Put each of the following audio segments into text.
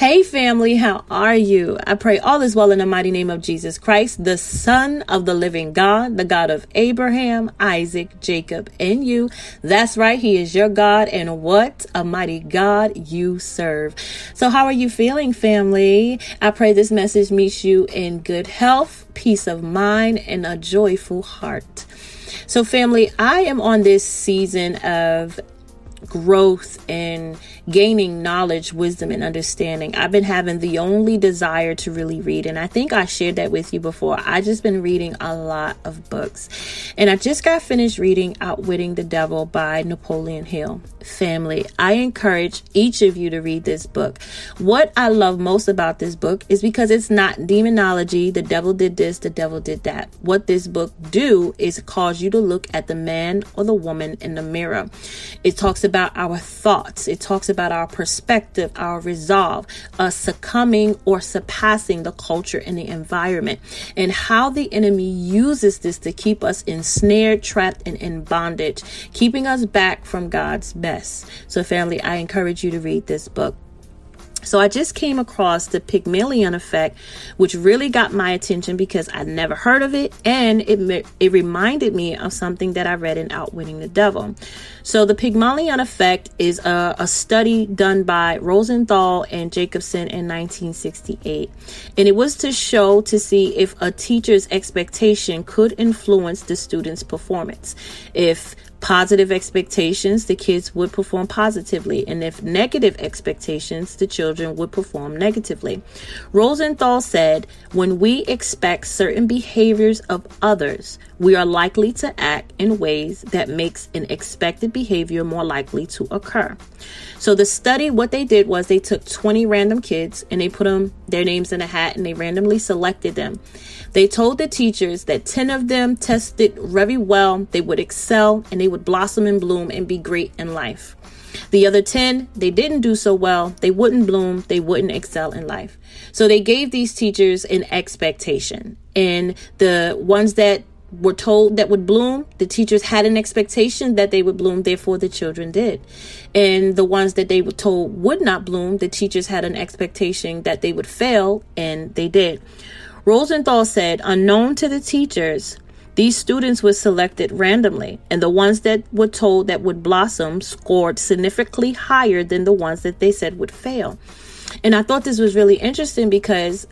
Hey, family, how are you? I pray all is well in the mighty name of Jesus Christ, the Son of the living God, the God of Abraham, Isaac, Jacob, and you. That's right, He is your God, and what a mighty God you serve. So, how are you feeling, family? I pray this message meets you in good health, peace of mind, and a joyful heart. So, family, I am on this season of growth and gaining knowledge, wisdom, and understanding. I've been having the only desire to really read, and I think I shared that with you before. I just been reading a lot of books, and I just got finished reading Outwitting the Devil by Napoleon Hill. Family, I encourage each of you to read this book. What I love most about this book is because it's not demonology. The devil did this, the devil did that. What this book do is cause you to look at the man or the woman in the mirror. It talks about our thoughts. It talks about our perspective, our resolve, us succumbing or surpassing the culture and the environment, and how the enemy uses this to keep us ensnared, trapped, and in bondage, keeping us back from God's best. So, family, I encourage you to read this book. So I just came across the Pygmalion effect, which really got my attention because I'd never heard of it, and it it reminded me of something that I read in Outwitting the Devil. So the Pygmalion effect is a, a study done by Rosenthal and Jacobson in 1968, and it was to show to see if a teacher's expectation could influence the student's performance. If positive expectations, the kids would perform positively, and if negative expectations, the children would perform negatively. Rosenthal said, When we expect certain behaviors of others, we are likely to act in ways that makes an expected behavior more likely to occur. So the study, what they did was they took 20 random kids and they put them their names in a hat and they randomly selected them. They told the teachers that 10 of them tested very well, they would excel and they would blossom and bloom and be great in life. The other 10, they didn't do so well. They wouldn't bloom. They wouldn't excel in life. So they gave these teachers an expectation. And the ones that were told that would bloom, the teachers had an expectation that they would bloom, therefore the children did. And the ones that they were told would not bloom, the teachers had an expectation that they would fail, and they did. Rosenthal said, unknown to the teachers, these students were selected randomly, and the ones that were told that would blossom scored significantly higher than the ones that they said would fail. And I thought this was really interesting because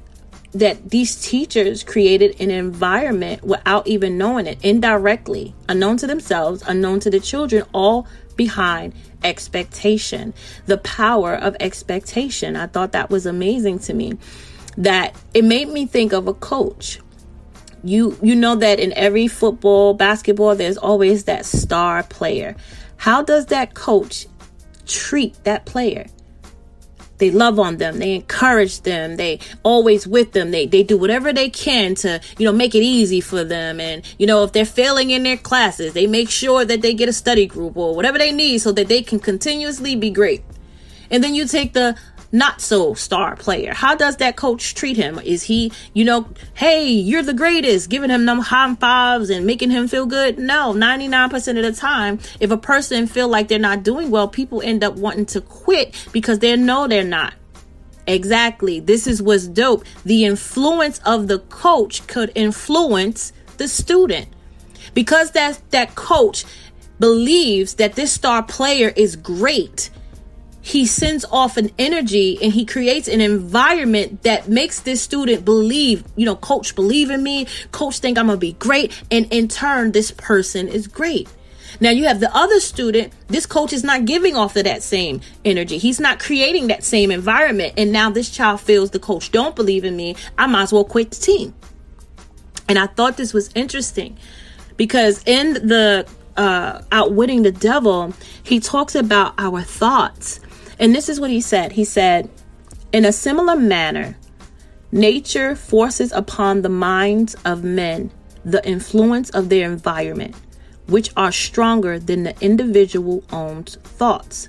that these teachers created an environment without even knowing it, indirectly, unknown to themselves, unknown to the children, all behind expectation, the power of expectation. I thought that was amazing to me. That it made me think of a coach. You you know that in every football, basketball, there's always that star player. How does that coach treat that player? They love on them. They encourage them. They always with them. They they do whatever they can to you know make it easy for them. And you know if they're failing in their classes they make sure that they get a study group or whatever they need so that they can continuously be great. And then you take the not so star player? How does that coach treat him? Is he, you know, hey, you're the greatest, giving him them high fives and making him feel good? No, 99% of the time, if a person feel like they're not doing well, people end up wanting to quit because they know they're not. Exactly. This is what's dope. The influence of the coach could influence the student. Because that that coach believes that this star player is great he sends off an energy and he creates an environment that makes this student believe, you know, coach believe in me, coach think I'm going to be great and in turn this person is great. Now you have the other student, this coach is not giving off of that same energy. He's not creating that same environment and now this child feels the coach don't believe in me. I might as well quit the team. And I thought this was interesting because in the uh, outwitting the devil, he talks about our thoughts and this is what he said He said, In a similar manner, nature forces upon the minds of men the influence of their environment, which are stronger than the individual owned thoughts.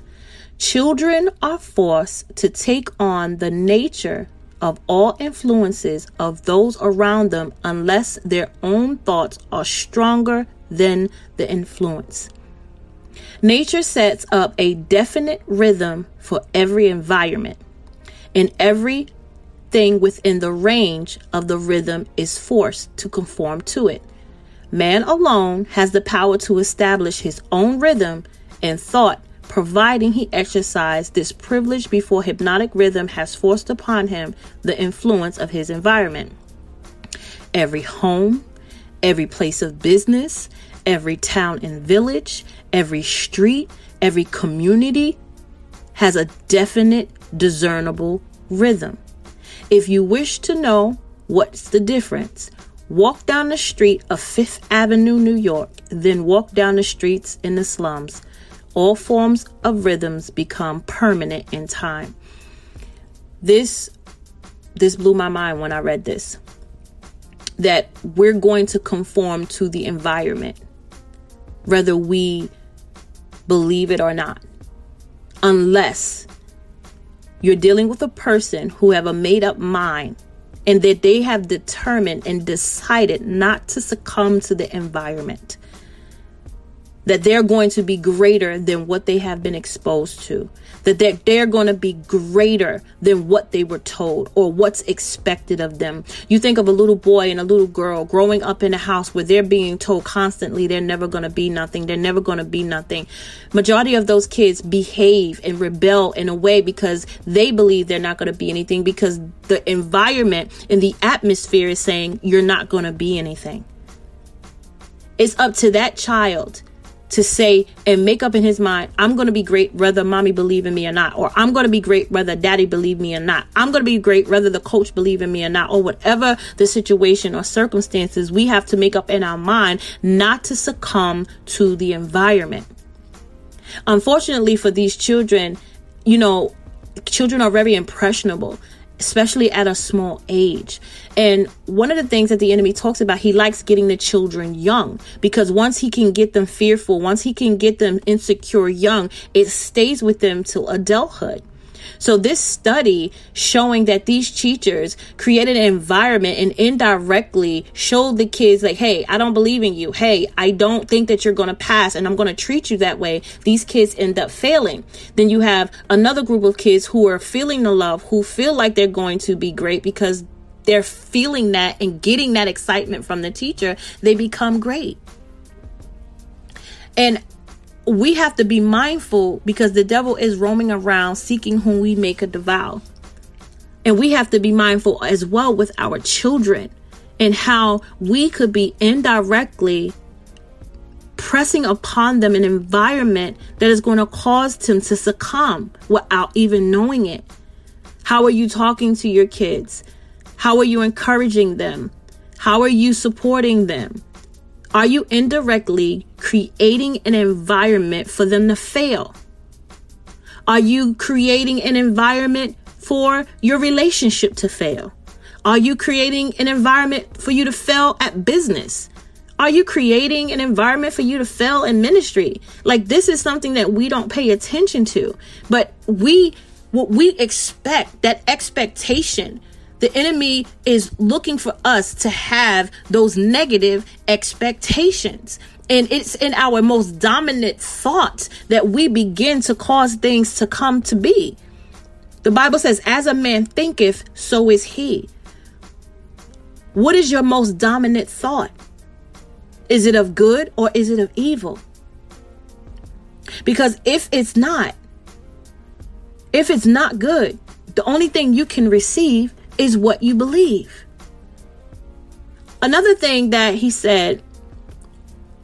Children are forced to take on the nature of all influences of those around them unless their own thoughts are stronger than the influence. Nature sets up a definite rhythm for every environment. and everything within the range of the rhythm is forced to conform to it. Man alone has the power to establish his own rhythm and thought, providing he exercise this privilege before hypnotic rhythm has forced upon him the influence of his environment. Every home, every place of business, every town and village, every street, every community has a definite, discernible rhythm. If you wish to know what's the difference, Walk down the street of Fifth Avenue, New York, then walk down the streets in the slums. All forms of rhythms become permanent in time. This this blew my mind when I read this. That we're going to conform to the environment whether we believe it or not. Unless you're dealing with a person who have a made up mind and that they have determined and decided not to succumb to the environment. That they're going to be greater than what they have been exposed to. That they're, they're going to be greater than what they were told or what's expected of them. You think of a little boy and a little girl growing up in a house where they're being told constantly they're never going to be nothing. They're never going to be nothing. Majority of those kids behave and rebel in a way because they believe they're not going to be anything because the environment and the atmosphere is saying you're not going to be anything. It's up to that child to say and make up in his mind, I'm going to be great whether mommy believe in me or not, or I'm going to be great whether daddy believe me or not. I'm going to be great whether the coach believe in me or not, or whatever the situation or circumstances, we have to make up in our mind not to succumb to the environment. Unfortunately for these children, you know, children are very impressionable especially at a small age. And one of the things that the enemy talks about, he likes getting the children young because once he can get them fearful, once he can get them insecure young, it stays with them till adulthood. So this study showing that these teachers created an environment and indirectly showed the kids like, Hey, I don't believe in you. Hey, I don't think that you're going to pass and I'm going to treat you that way. These kids end up failing. Then you have another group of kids who are feeling the love, who feel like they're going to be great because they're feeling that and getting that excitement from the teacher. They become great. And we have to be mindful because the devil is roaming around seeking whom we make a devour. And we have to be mindful as well with our children and how we could be indirectly pressing upon them an environment that is going to cause them to succumb without even knowing it. How are you talking to your kids? How are you encouraging them? How are you supporting them? Are you indirectly creating an environment for them to fail? Are you creating an environment for your relationship to fail? Are you creating an environment for you to fail at business? Are you creating an environment for you to fail in ministry? Like this is something that we don't pay attention to, but we what we expect that expectation the enemy is looking for us to have those negative expectations. And it's in our most dominant thoughts that we begin to cause things to come to be. The Bible says, as a man thinketh, so is he. What is your most dominant thought? Is it of good or is it of evil? Because if it's not, if it's not good, the only thing you can receive is what you believe. Another thing that he said,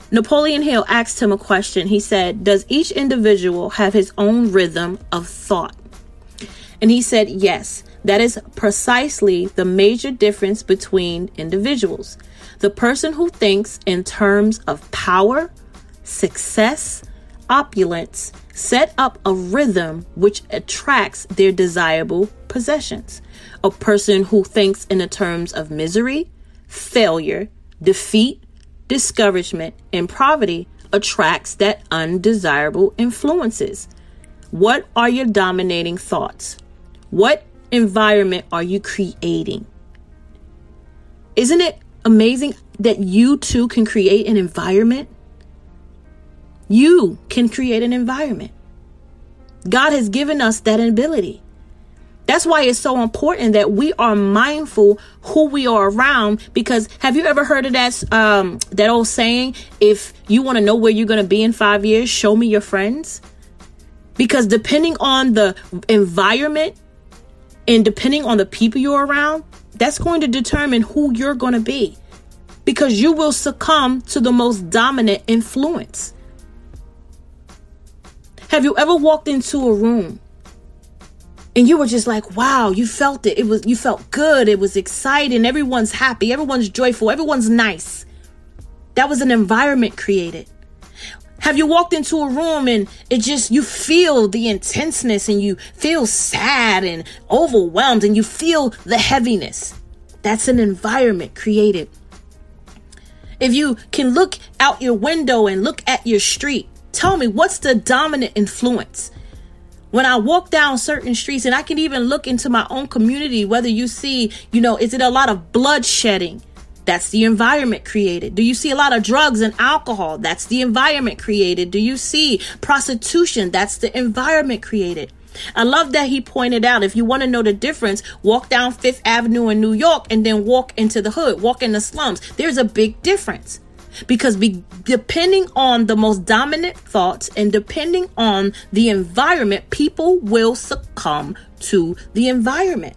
Napoleon Hill asked him a question. He said, Does each individual have his own rhythm of thought? And he said, Yes, that is precisely the major difference between individuals. The person who thinks in terms of power, success, opulence, set up a rhythm which attracts their desirable possessions a person who thinks in the terms of misery, failure, defeat, discouragement, and poverty attracts that undesirable influences. What are your dominating thoughts? What environment are you creating? Isn't it amazing that you too can create an environment? You can create an environment. God has given us that ability. That's why it's so important that we are mindful who we are around. Because have you ever heard of that um, that old saying? If you want to know where you're going to be in five years, show me your friends. Because depending on the environment and depending on the people you're around, that's going to determine who you're going to be. Because you will succumb to the most dominant influence. Have you ever walked into a room and you were just like wow you felt it. It was you felt good. It was exciting. Everyone's happy. Everyone's joyful. Everyone's nice. That was an environment created. Have you walked into a room and it just you feel the intenseness and you feel sad and overwhelmed and you feel the heaviness? That's an environment created. If you can look out your window and look at your street tell me what's the dominant influence when I walk down certain streets, and I can even look into my own community, whether you see, you know, is it a lot of bloodshedding? That's the environment created. Do you see a lot of drugs and alcohol? That's the environment created. Do you see prostitution? That's the environment created. I love that he pointed out if you want to know the difference, walk down Fifth Avenue in New York and then walk into the hood, walk in the slums. There's a big difference because be, depending on the most dominant thoughts and depending on the environment, people will succumb to the environment.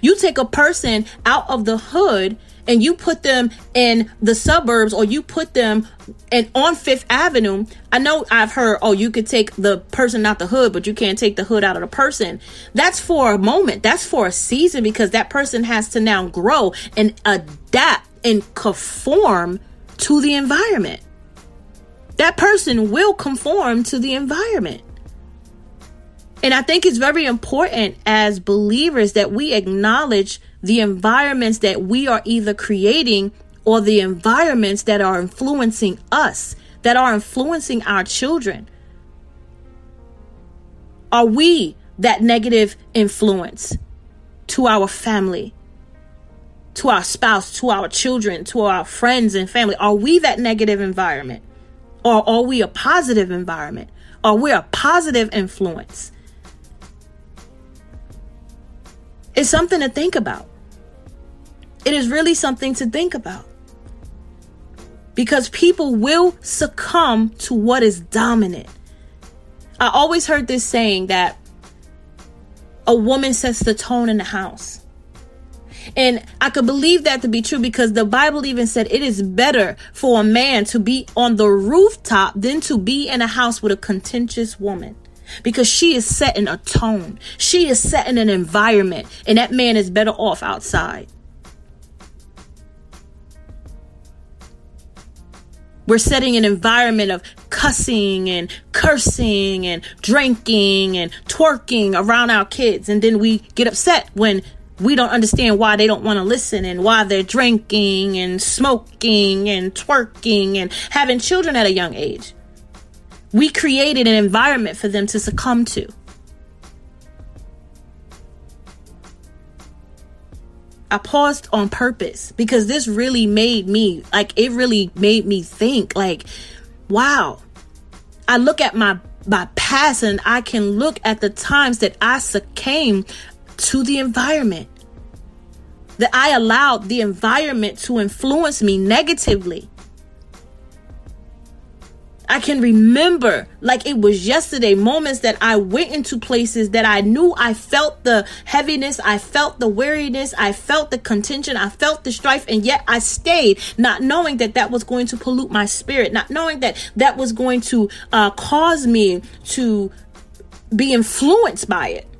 You take a person out of the hood and you put them in the suburbs or you put them and on Fifth Avenue, I know I've heard, oh, you could take the person out the hood, but you can't take the hood out of the person. That's for a moment. That's for a season because that person has to now grow and adapt and conform to the environment. That person will conform to the environment. And I think it's very important as believers that we acknowledge the environments that we are either creating or the environments that are influencing us, that are influencing our children. Are we that negative influence to our family? To our spouse, to our children, to our friends and family? Are we that negative environment? Or are we a positive environment? Are we a positive influence? It's something to think about. It is really something to think about. Because people will succumb to what is dominant. I always heard this saying that a woman sets the tone in the house. And I could believe that to be true because the Bible even said it is better for a man to be on the rooftop than to be in a house with a contentious woman. Because she is setting a tone. She is setting an environment. And that man is better off outside. We're setting an environment of cussing and cursing and drinking and twerking around our kids. And then we get upset when we don't understand why they don't want to listen and why they're drinking and smoking and twerking and having children at a young age. We created an environment for them to succumb to. I paused on purpose because this really made me like it really made me think like wow. I look at my my past and I can look at the times that I succumbed to the environment that I allowed the environment to influence me negatively. I can remember like it was yesterday moments that I went into places that I knew I felt the heaviness, I felt the weariness, I felt the contention, I felt the strife, and yet I stayed, not knowing that that was going to pollute my spirit, not knowing that that was going to uh, cause me to be influenced by it.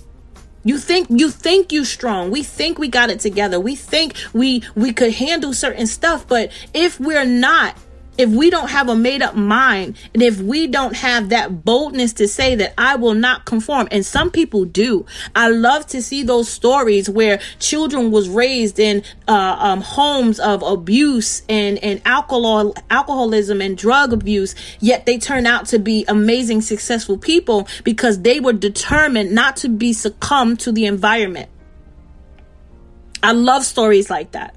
You think you think you strong. We think we got it together. We think we we could handle certain stuff, but if we're not if we don't have a made up mind and if we don't have that boldness to say that I will not conform and some people do. I love to see those stories where children was raised in uh, um, homes of abuse and and alcohol alcoholism and drug abuse yet they turn out to be amazing successful people because they were determined not to be succumb to the environment. I love stories like that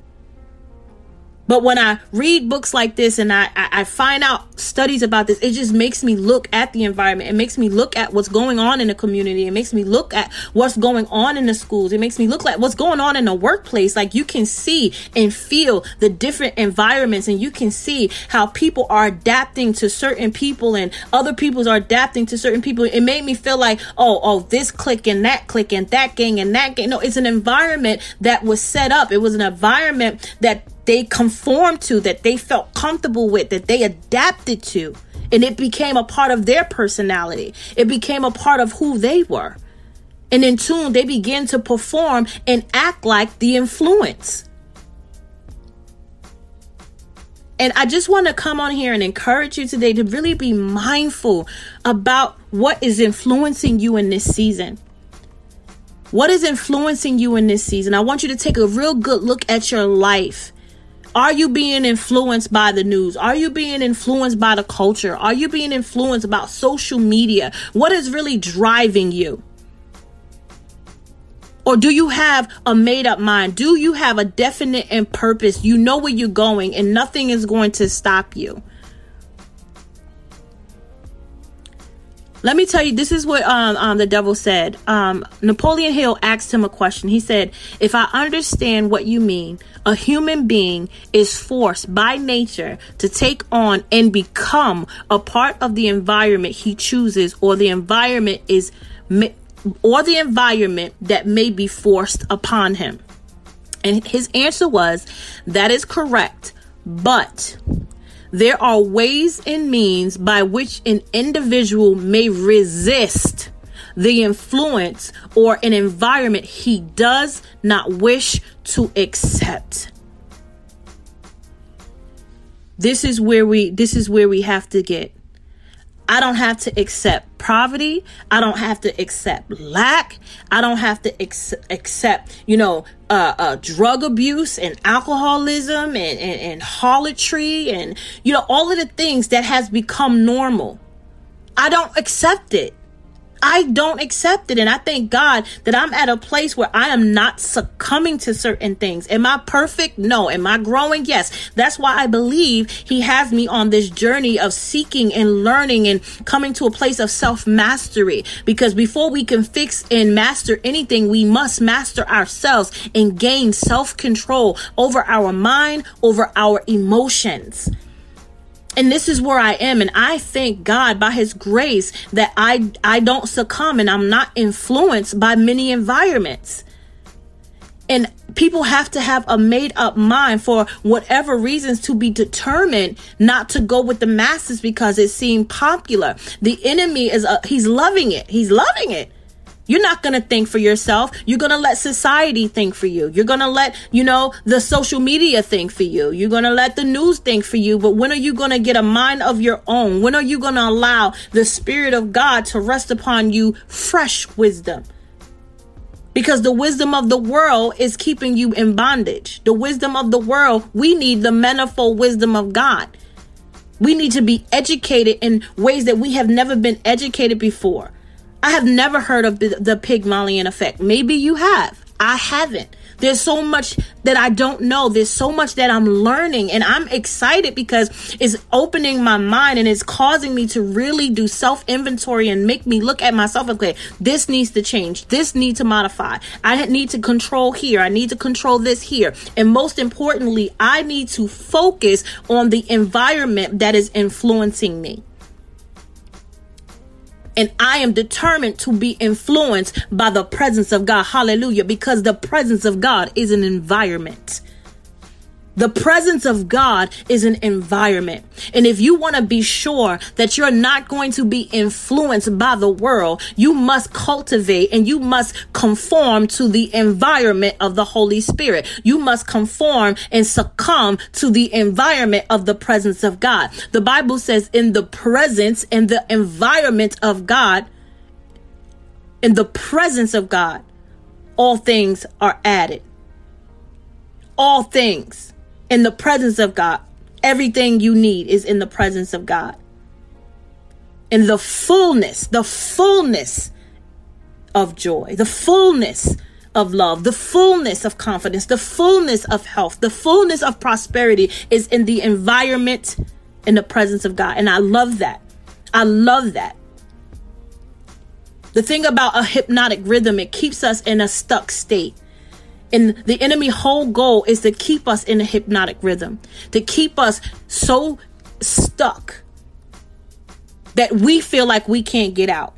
But when I read books like this and I, I, find out studies about this, it just makes me look at the environment. It makes me look at what's going on in the community. It makes me look at what's going on in the schools. It makes me look at what's going on in the workplace. Like you can see and feel the different environments and you can see how people are adapting to certain people and other peoples are adapting to certain people. It made me feel like, oh, oh, this click and that click and that gang and that gang. No, it's an environment that was set up. It was an environment that they conformed to, that they felt comfortable with, that they adapted to. And it became a part of their personality. It became a part of who they were. And in tune, they began to perform and act like the influence. And I just want to come on here and encourage you today to really be mindful about what is influencing you in this season. What is influencing you in this season? I want you to take a real good look at your life are you being influenced by the news? Are you being influenced by the culture? Are you being influenced about social media? What is really driving you? Or do you have a made up mind? Do you have a definite and purpose? You know where you're going and nothing is going to stop you. Let me tell you, this is what um, um, the devil said. Um, Napoleon Hill asked him a question. He said, If I understand what you mean, a human being is forced by nature to take on and become a part of the environment he chooses, or the environment is, or the environment that may be forced upon him. And his answer was, That is correct. But there are ways and means by which an individual may resist the influence or an environment he does not wish to accept. This is where we this is where we have to get I don't have to accept poverty. I don't have to accept lack. I don't have to ex- accept, you know, uh, uh, drug abuse and alcoholism and, and, and and, you know, all of the things that has become normal. I don't accept it. I don't accept it. And I thank God that I'm at a place where I am not succumbing to certain things. Am I perfect? No. Am I growing? Yes. That's why I believe He has me on this journey of seeking and learning and coming to a place of self mastery. Because before we can fix and master anything, we must master ourselves and gain self control over our mind, over our emotions. And this is where I am. And I thank God by his grace that I, I don't succumb and I'm not influenced by many environments. And people have to have a made up mind for whatever reasons to be determined not to go with the masses because it seemed popular. The enemy is, uh, he's loving it. He's loving it. You're not going to think for yourself. You're going to let society think for you. You're going to let, you know, the social media think for you. You're going to let the news think for you. But when are you going to get a mind of your own? When are you going to allow the Spirit of God to rest upon you fresh wisdom? Because the wisdom of the world is keeping you in bondage. The wisdom of the world, we need the manifold wisdom of God. We need to be educated in ways that we have never been educated before. I have never heard of the, Pygmalion effect. Maybe you have. I haven't. There's so much that I don't know. There's so much that I'm learning and I'm excited because it's opening my mind and it's causing me to really do self inventory and make me look at myself. Okay, this needs to change. This needs to modify. I need to control here. I need to control this here. And most importantly, I need to focus on the environment that is influencing me. And I am determined to be influenced by the presence of God. Hallelujah. Because the presence of God is an environment. The presence of God is an environment. And if you want to be sure that you're not going to be influenced by the world, you must cultivate and you must conform to the environment of the Holy Spirit. You must conform and succumb to the environment of the presence of God. The Bible says in the presence and the environment of God, in the presence of God, all things are added. All things in the presence of God. Everything you need is in the presence of God. In the fullness, the fullness of joy, the fullness of love, the fullness of confidence, the fullness of health, the fullness of prosperity is in the environment in the presence of God. And I love that. I love that. The thing about a hypnotic rhythm, it keeps us in a stuck state. And the enemy whole goal is to keep us in a hypnotic rhythm, to keep us so stuck that we feel like we can't get out.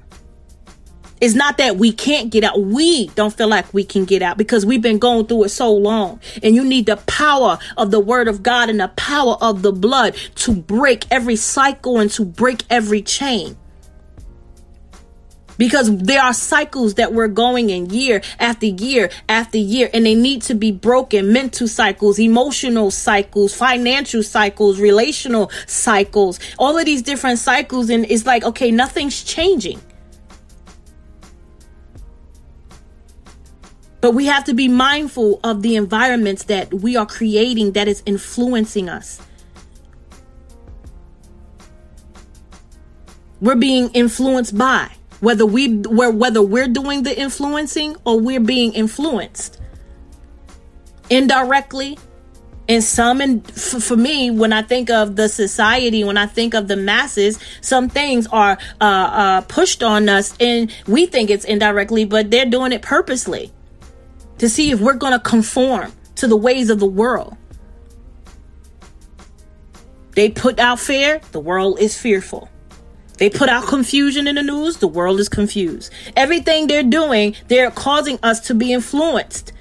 It's not that we can't get out. We don't feel like we can get out because we've been going through it so long. And you need the power of the word of God and the power of the blood to break every cycle and to break every chain because there are cycles that we're going in year after year after year and they need to be broken. Mental cycles emotional cycles financial cycles relational cycles. All of these different cycles and it's like okay nothing's changing. But we have to be mindful of the environments that we are creating that is influencing us. We're being influenced by whether we where whether we're doing the influencing or we're being influenced indirectly. And some and for me when i think of the society when i think of the masses some things are uh, uh, pushed on us and we think it's indirectly but they're doing it purposely to see if we're going to conform to the ways of the world. They put out fear the world is fearful they put out confusion in the news, the world is confused. Everything they're doing, they're causing us to be influenced.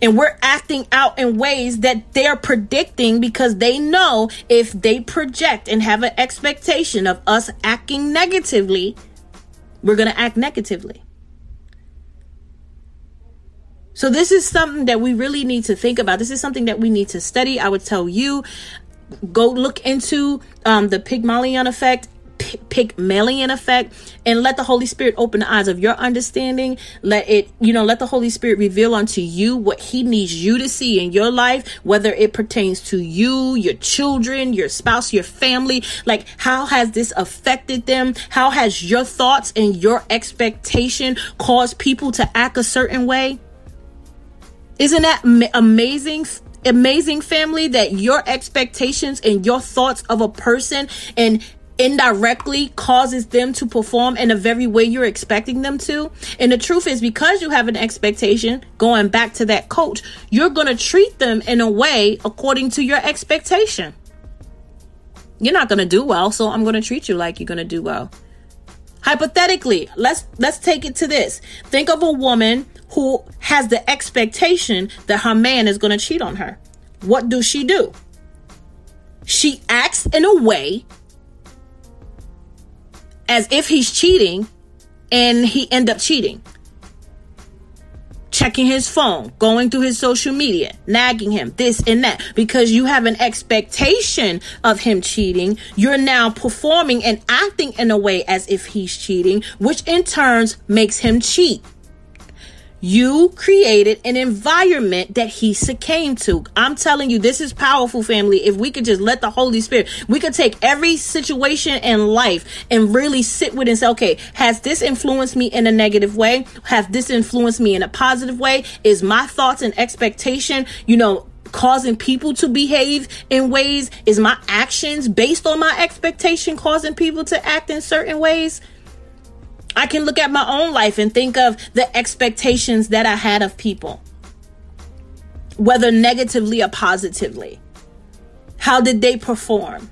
And we're acting out in ways that they're predicting because they know if they project and have an expectation of us acting negatively, we're going to act negatively. So, this is something that we really need to think about. This is something that we need to study. I would tell you go look into um, the Pygmalion effect Pygmalion effect and let the Holy Spirit open the eyes of your understanding. Let it, you know, let the Holy Spirit reveal unto you what He needs you to see in your life, whether it pertains to you, your children, your spouse, your family. Like, how has this affected them? How has your thoughts and your expectation caused people to act a certain way? Isn't that amazing? amazing family that your expectations and your thoughts of a person and indirectly causes them to perform in a very way you're expecting them to. And the truth is, because you have an expectation, going back to that coach, you're going to treat them in a way according to your expectation. You're not going to do well, so I'm going to treat you like you're going to do well. Hypothetically, let's let's take it to this. Think of a woman who has the expectation that her man is going to cheat on her. What does she do? She acts in a way as if he's cheating and he end up cheating checking his phone, going through his social media, nagging him, this and that, because you have an expectation of him cheating. You're now performing and acting in a way as if he's cheating, which in turns makes him cheat. You created an environment that he succumbed to. I'm telling you, this is powerful, family. If we could just let the Holy Spirit, we could take every situation in life and really sit with it and say, okay, has this influenced me in a negative way? Has this influenced me in a positive way? Is my thoughts and expectation, you know, causing people to behave in ways? Is my actions based on my expectation causing people to act in certain ways? I can look at my own life and think of the expectations that I had of people, whether negatively or positively. How did they perform?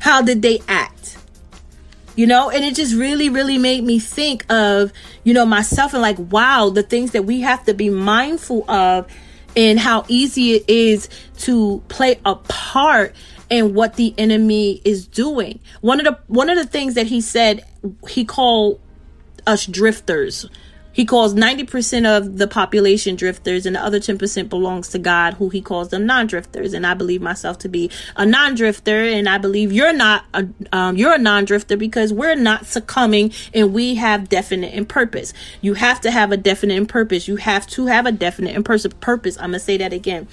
How did they act? You know, and it just really, really made me think of, you know, myself and like, wow, the things that we have to be mindful of and how easy it is to play a part in what the enemy is doing. One of the one of the things that he said he called us drifters. He calls 90% of the population drifters and the other 10% belongs to God, who he calls them non-drifters. And I believe myself to be a non-drifter. And I believe you're not, a, um, you're a non-drifter because we're not succumbing and we have definite and purpose. You have to have a definite and purpose. You have to have a definite and purpose. I'm going to say that again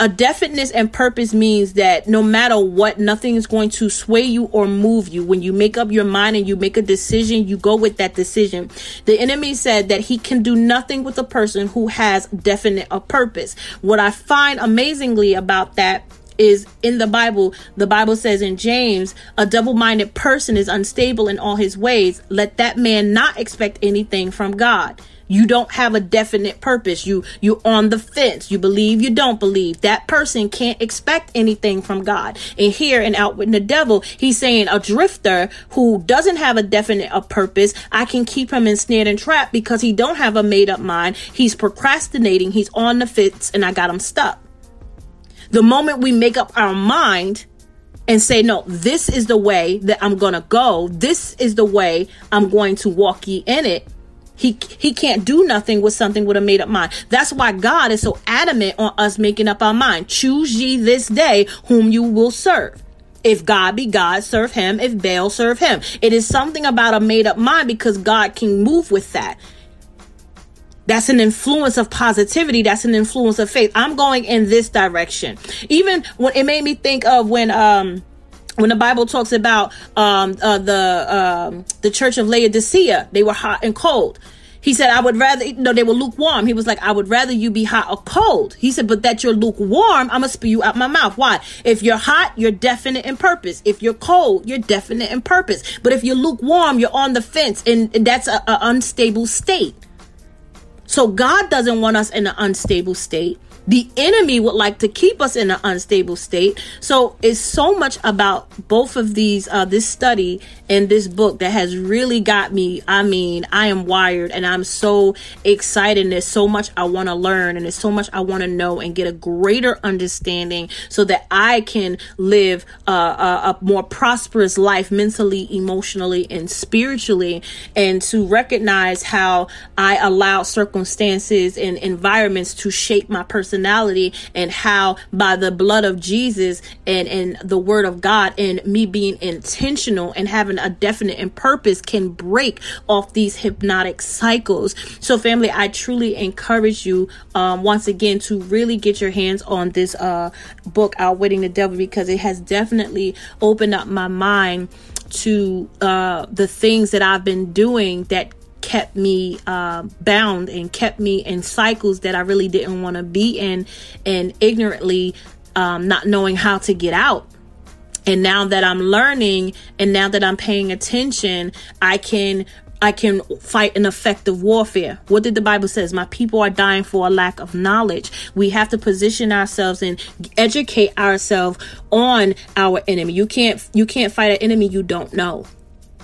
a definiteness and purpose means that no matter what, nothing is going to sway you or move you. When you make up your mind and you make a decision, you go with that decision. The enemy said that he can do nothing with a person who has definite a purpose. What I find amazingly about that is in the Bible. The Bible says in James, a double minded person is unstable in all his ways. Let that man not expect anything from God. You don't have a definite purpose. You you on the fence. You believe you don't believe. That person can't expect anything from God. And here and Outwitting the Devil, he's saying a drifter who doesn't have a definite a purpose, I can keep him ensnared and trapped because he don't have a made up mind. He's procrastinating. He's on the fence, and I got him stuck. The moment we make up our mind and say, no, this is the way that I'm going to go. This is the way I'm going to walk ye in it. He he can't do nothing with something with a made up mind. That's why God is so adamant on us making up our mind. Choose ye this day whom you will serve. If God be God, serve him. If Baal, serve him. It is something about a made up mind because God can move with that. That's an influence of positivity. That's an influence of faith. I'm going in this direction. Even when it made me think of when, um, when the Bible talks about um, uh, the um, the church of Laodicea, they were hot and cold. He said, I would rather, no, they were lukewarm. He was like, I would rather you be hot or cold. He said, but that you're lukewarm, I'm going to spew you out my mouth. Why? If you're hot, you're definite in purpose. If you're cold, you're definite in purpose. But if you're lukewarm, you're on the fence and, and that's an unstable state. So God doesn't want us in an unstable state. The enemy would like to keep us in an unstable state. So it's so much about both of these, uh, this study and this book that has really got me. I mean, I am wired and I'm so excited. And there's so much I want to learn and there's so much I want to know and get a greater understanding so that I can live uh, a, a more prosperous life mentally, emotionally, and spiritually. And to recognize how I allow circumstances and environments to shape my personality personality and how by the blood of Jesus and, and the word of God and me being intentional and having a definite and purpose can break off these hypnotic cycles. So family, I truly encourage you, um, once again to really get your hands on this, uh, book, Outwitting the Devil, because it has definitely opened up my mind to, uh, the things that I've been doing that kept me uh, bound and kept me in cycles that I really didn't want to be in and ignorantly um, not knowing how to get out. And now that I'm learning and now that I'm paying attention, I can I can fight an effective warfare. What did the Bible says? My people are dying for a lack of knowledge. We have to position ourselves and educate ourselves on our enemy. You can't you can't fight an enemy you don't know.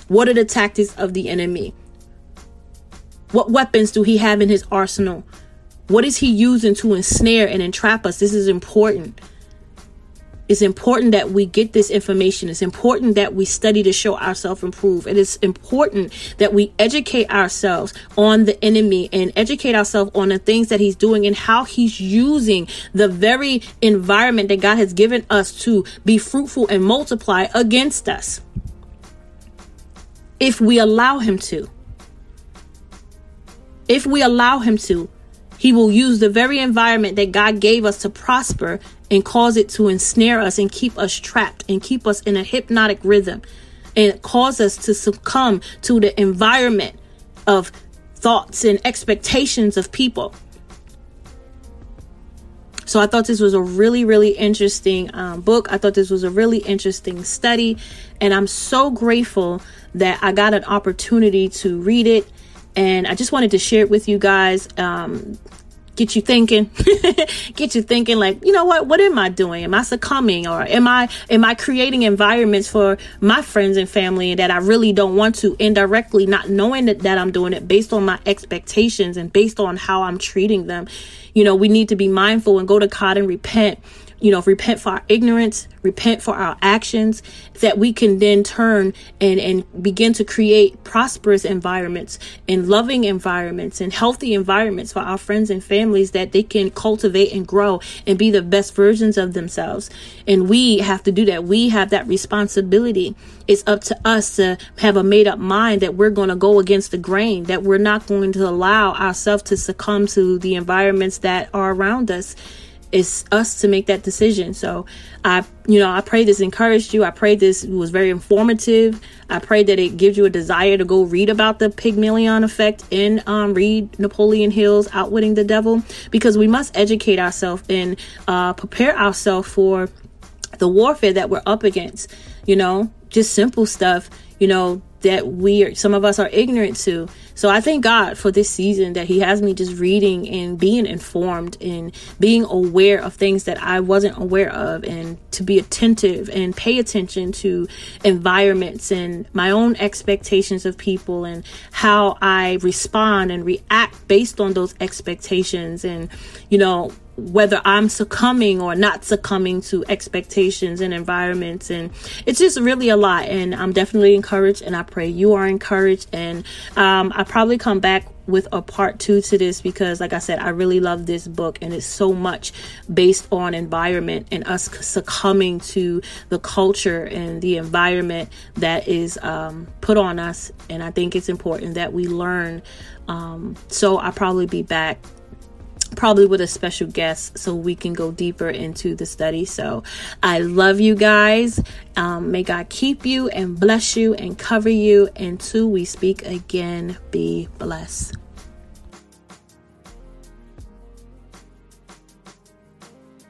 What are the tactics of the enemy? What weapons do he have in his arsenal? What is he using to ensnare and entrap us? This is important. It's important that we get this information. It's important that we study to show ourselves improve. It is important that we educate ourselves on the enemy and educate ourselves on the things that he's doing and how he's using the very environment that God has given us to be fruitful and multiply against us. If we allow him to. If we allow Him to, He will use the very environment that God gave us to prosper and cause it to ensnare us and keep us trapped and keep us in a hypnotic rhythm and cause us to succumb to the environment of thoughts and expectations of people. So I thought this was a really, really interesting um, book. I thought this was a really interesting study. And I'm so grateful that I got an opportunity to read it and I just wanted to share it with you guys. Um, get you thinking get you thinking like you know what what am i doing am i succumbing or am i am i creating environments for my friends and family that i really don't want to indirectly not knowing that, that i'm doing it based on my expectations and based on how i'm treating them you know we need to be mindful and go to god and repent you know, repent for our ignorance, repent for our actions, that we can then turn and, and begin to create prosperous environments and loving environments and healthy environments for our friends and families that they can cultivate and grow and be the best versions of themselves. And we have to do that. We have that responsibility. It's up to us to have a made up mind that we're going to go against the grain, that we're not going to allow ourselves to succumb to the environments that are around us it's us to make that decision. So I, you know, I pray this encouraged you. I pray this was very informative. I pray that it gives you a desire to go read about the Pygmalion effect and um, read Napoleon Hill's Outwitting the Devil because we must educate ourselves and uh, prepare ourselves for the warfare that we're up against. You know, just simple stuff. You know, that we are, some of us are ignorant to. So I thank God for this season that He has me just reading and being informed and being aware of things that I wasn't aware of and to be attentive and pay attention to environments and my own expectations of people and how I respond and react based on those expectations and, you know, whether I'm succumbing or not succumbing to expectations and environments. And it's just really a lot. And I'm definitely encouraged, and I pray you are encouraged. And um, I probably come back with a part two to this because, like I said, I really love this book, and it's so much based on environment and us succumbing to the culture and the environment that is um, put on us. And I think it's important that we learn. Um, so I'll probably be back probably with a special guest so we can go deeper into the study. So I love you guys. Um, may God keep you and bless you and cover you. Until we speak again, be blessed.